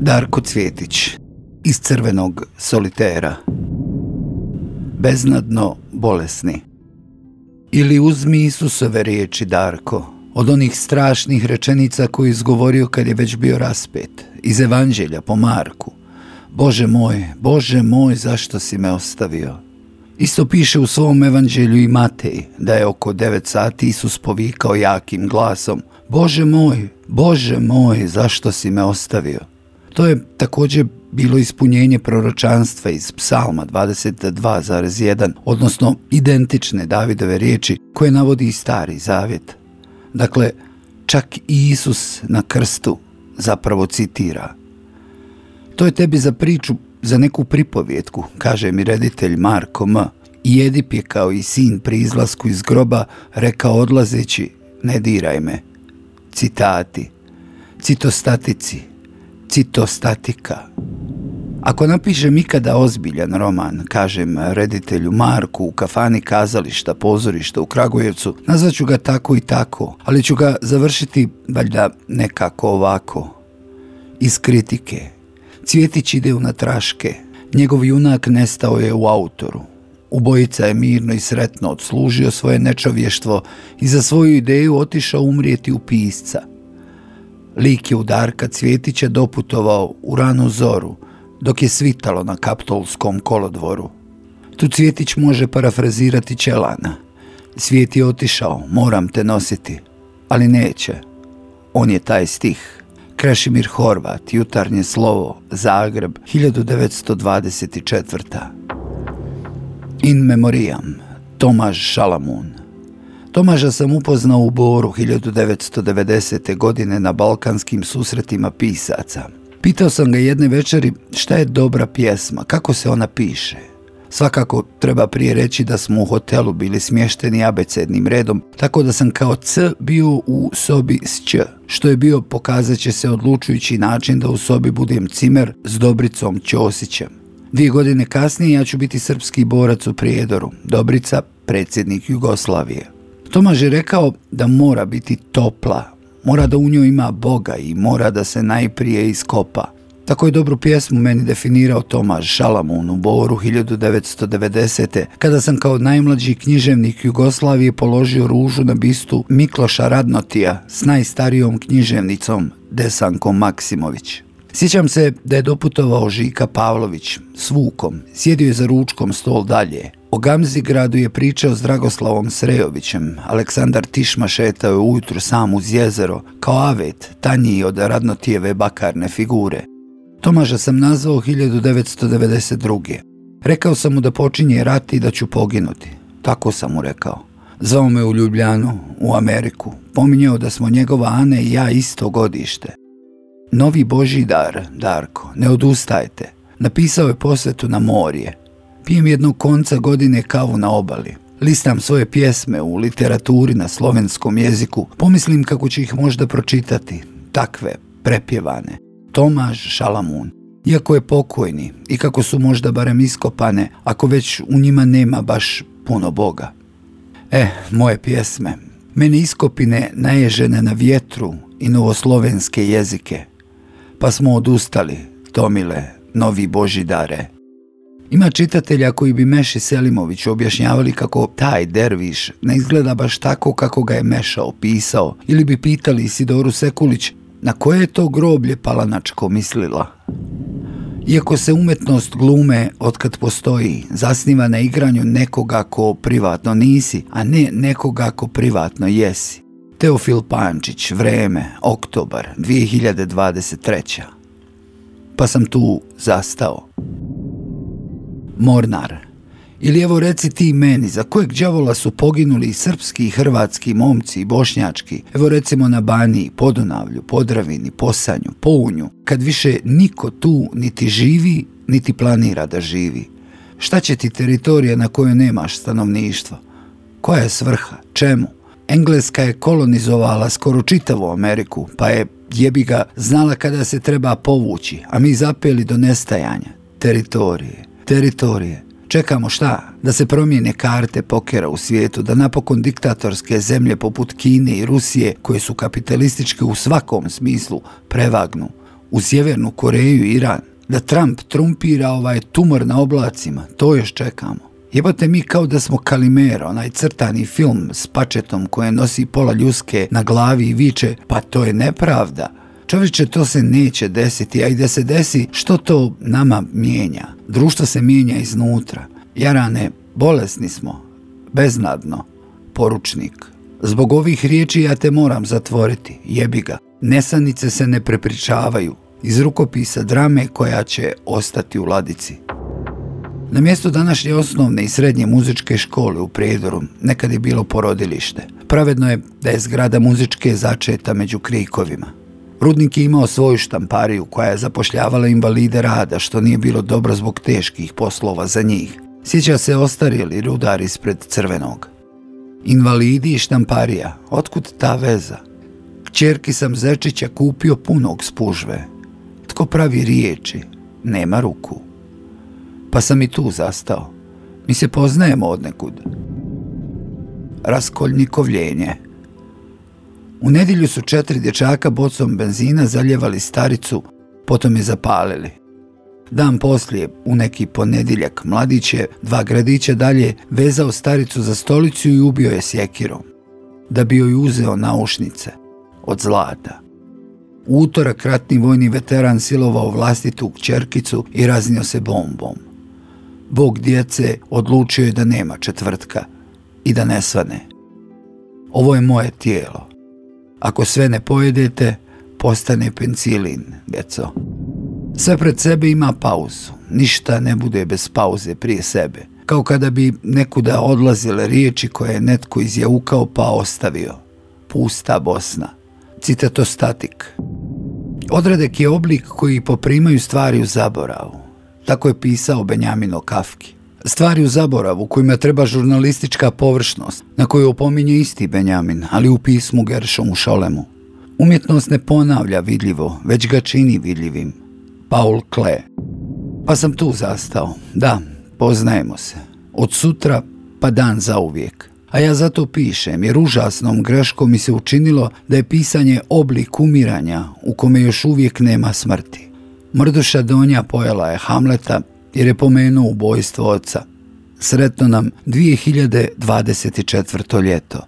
Darko Cvjetić iz crvenog solitera Beznadno bolesni Ili uzmi Isusove riječi, Darko, od onih strašnih rečenica koje izgovorio kad je već bio raspet, iz Evanđelja po Marku. Bože moj, Bože moj, zašto si me ostavio? Isto piše u svom evanđelju i Matej, da je oko 9 sati Isus povikao jakim glasom Bože moj, Bože moj, zašto si me ostavio? To je također bilo ispunjenje proročanstva iz psalma 22,1, odnosno identične Davidove riječi koje navodi i stari zavjet. Dakle, čak i Isus na krstu zapravo citira. To je tebi za priču za neku pripovjetku, kaže mi reditelj Marko M. I Edip je kao i sin pri izlasku iz groba rekao odlazeći, ne diraj me. Citati, citostatici, citostatika. Ako napišem ikada ozbiljan roman, kažem reditelju Marku u kafani kazališta, pozorišta u Kragujevcu, nazvaću ga tako i tako, ali ću ga završiti valjda nekako ovako. Iz kritike, Cvjetić ide u natraške. Njegov junak nestao je u autoru. Ubojica je mirno i sretno odslužio svoje nečovještvo i za svoju ideju otišao umrijeti u pisca. Lik je u Darka Cvjetića doputovao u ranu zoru, dok je svitalo na kaptolskom kolodvoru. Tu Cvjetić može parafrazirati Čelana. Svijet je otišao, moram te nositi, ali neće. On je taj stih. Krešimir Horvat, Jutarnje slovo, Zagreb, 1924. In memoriam, Tomaž Šalamun. Tomaža sam upoznao u Boru 1990. godine na balkanskim susretima pisaca. Pitao sam ga jedne večeri šta je dobra pjesma, kako se ona piše. Svakako treba prije reći da smo u hotelu bili smješteni abecednim redom, tako da sam kao C bio u sobi s Č, što je bio pokazat će se odlučujući način da u sobi budem cimer s Dobricom Ćosićem. Dvije godine kasnije ja ću biti srpski borac u Prijedoru, Dobrica, predsjednik Jugoslavije. Tomaž je rekao da mora biti topla, mora da u njoj ima Boga i mora da se najprije iskopa. Tako je dobru pjesmu meni definirao Tomaž Šalamun u Boru 1990. kada sam kao najmlađi književnik Jugoslavije položio ružu na bistu Mikloša Radnotija s najstarijom književnicom Desankom Maksimović. Sjećam se da je doputovao Žika Pavlović s Vukom, sjedio je za ručkom stol dalje. O Gamzi gradu je pričao s Dragoslavom Srejovićem. Aleksandar Tišma šetao je ujutru sam uz jezero, kao avet, tanji od Radnotijeve bakarne figure – Tomaža sam nazvao 1992. Rekao sam mu da počinje rat i da ću poginuti. Tako sam mu rekao. Zvao me u Ljubljanu, u Ameriku. Pominjao da smo njegova Ane i ja isto godište. Novi Boži dar, Darko, ne odustajte. Napisao je posvetu na morje. Pijem jednog konca godine kavu na obali. Listam svoje pjesme u literaturi na slovenskom jeziku. Pomislim kako ću ih možda pročitati. Takve, prepjevane. Tomaž Šalamun. Iako je pokojni i kako su možda barem iskopane, ako već u njima nema baš puno Boga. E, moje pjesme. Mene iskopine naježene na vjetru i novoslovenske jezike. Pa smo odustali, Tomile, novi Boži dare. Ima čitatelja koji bi Meši Selimović objašnjavali kako taj derviš ne izgleda baš tako kako ga je Meša opisao, ili bi pitali Isidoru Sekulić na koje je to groblje Palanačko mislila? Iako se umetnost glume, otkad postoji, zasniva na igranju nekoga ko privatno nisi, a ne nekoga ko privatno jesi. Teofil Pančić, Vreme, Oktobar, 2023. Pa sam tu zastao. Mornar, Ili evo reci ti meni, za kojeg džavola su poginuli i srpski i hrvatski momci i bošnjački, evo recimo na Baniji, Podunavlju, Podravini, Posanju, Pounju, kad više niko tu niti živi, niti planira da živi. Šta će ti teritorija na kojoj nemaš stanovništvo? Koja je svrha? Čemu? Engleska je kolonizovala skoro čitavu Ameriku, pa je jebi ga znala kada se treba povući, a mi zapeli do nestajanja. Teritorije, teritorije. Čekamo šta? Da se promijene karte pokera u svijetu, da napokon diktatorske zemlje poput Kine i Rusije, koje su kapitalističke u svakom smislu, prevagnu. u Sjevernu Koreju i Iran, da Trump trumpira ovaj tumor na oblacima, to još čekamo. Jebate mi kao da smo Kalimero, onaj crtani film s pačetom koje nosi pola ljuske na glavi i viče, pa to je nepravda. Čovječe, to se neće desiti, a i da se desi, što to nama mijenja? Društvo se mijenja iznutra. Jarane, bolesni smo, beznadno, poručnik. Zbog ovih riječi ja te moram zatvoriti, jebi ga. Nesanice se ne prepričavaju, iz rukopisa drame koja će ostati u ladici. Na mjestu današnje osnovne i srednje muzičke škole u Prijedoru nekad je bilo porodilište. Pravedno je da je zgrada muzičke začeta među krikovima. Rudnik je imao svoju štampariju koja je zapošljavala invalide rada što nije bilo dobro zbog teških poslova za njih. Sjeća se ostarili rudar ispred crvenog. Invalidi i štamparija, otkud ta veza? Kćerki sam Zečića kupio punog spužve. Tko pravi riječi, nema ruku pa sam i tu zastao. Mi se poznajemo od nekud. U nedjelju su četiri dječaka bocom benzina zaljevali staricu, potom je zapalili. Dan poslije, u neki ponedjeljak, mladić je dva gradića dalje vezao staricu za stolicu i ubio je sjekirom, da bi joj uzeo naušnice od zlata. U utorak ratni vojni veteran silovao vlastitu kćerkicu i raznio se bombom. Bog djece odlučio je da nema četvrtka i da ne svane. Ovo je moje tijelo. Ako sve ne pojedete, postane pencilin, djeco. Sve pred sebe ima pauzu. Ništa ne bude bez pauze prije sebe. Kao kada bi nekuda odlazile riječi koje je netko izjaukao pa ostavio. Pusta Bosna. Citatostatik. Odredek je oblik koji poprimaju stvari u zaboravu. Tako je pisao Benjamino Kafki. Stvari u zaboravu kojima treba žurnalistička površnost, na koju opominje isti Benjamin, ali u pismu Geršomu Šolemu. Umjetnost ne ponavlja vidljivo, već ga čini vidljivim. Paul Klee. Pa sam tu zastao. Da, poznajemo se. Od sutra pa dan za uvijek. A ja zato pišem, jer užasnom greškom mi se učinilo da je pisanje oblik umiranja u kome još uvijek nema smrti. Mrduša Donja pojela je Hamleta jer je pomenuo ubojstvo oca. Sretno nam 2024. ljeto.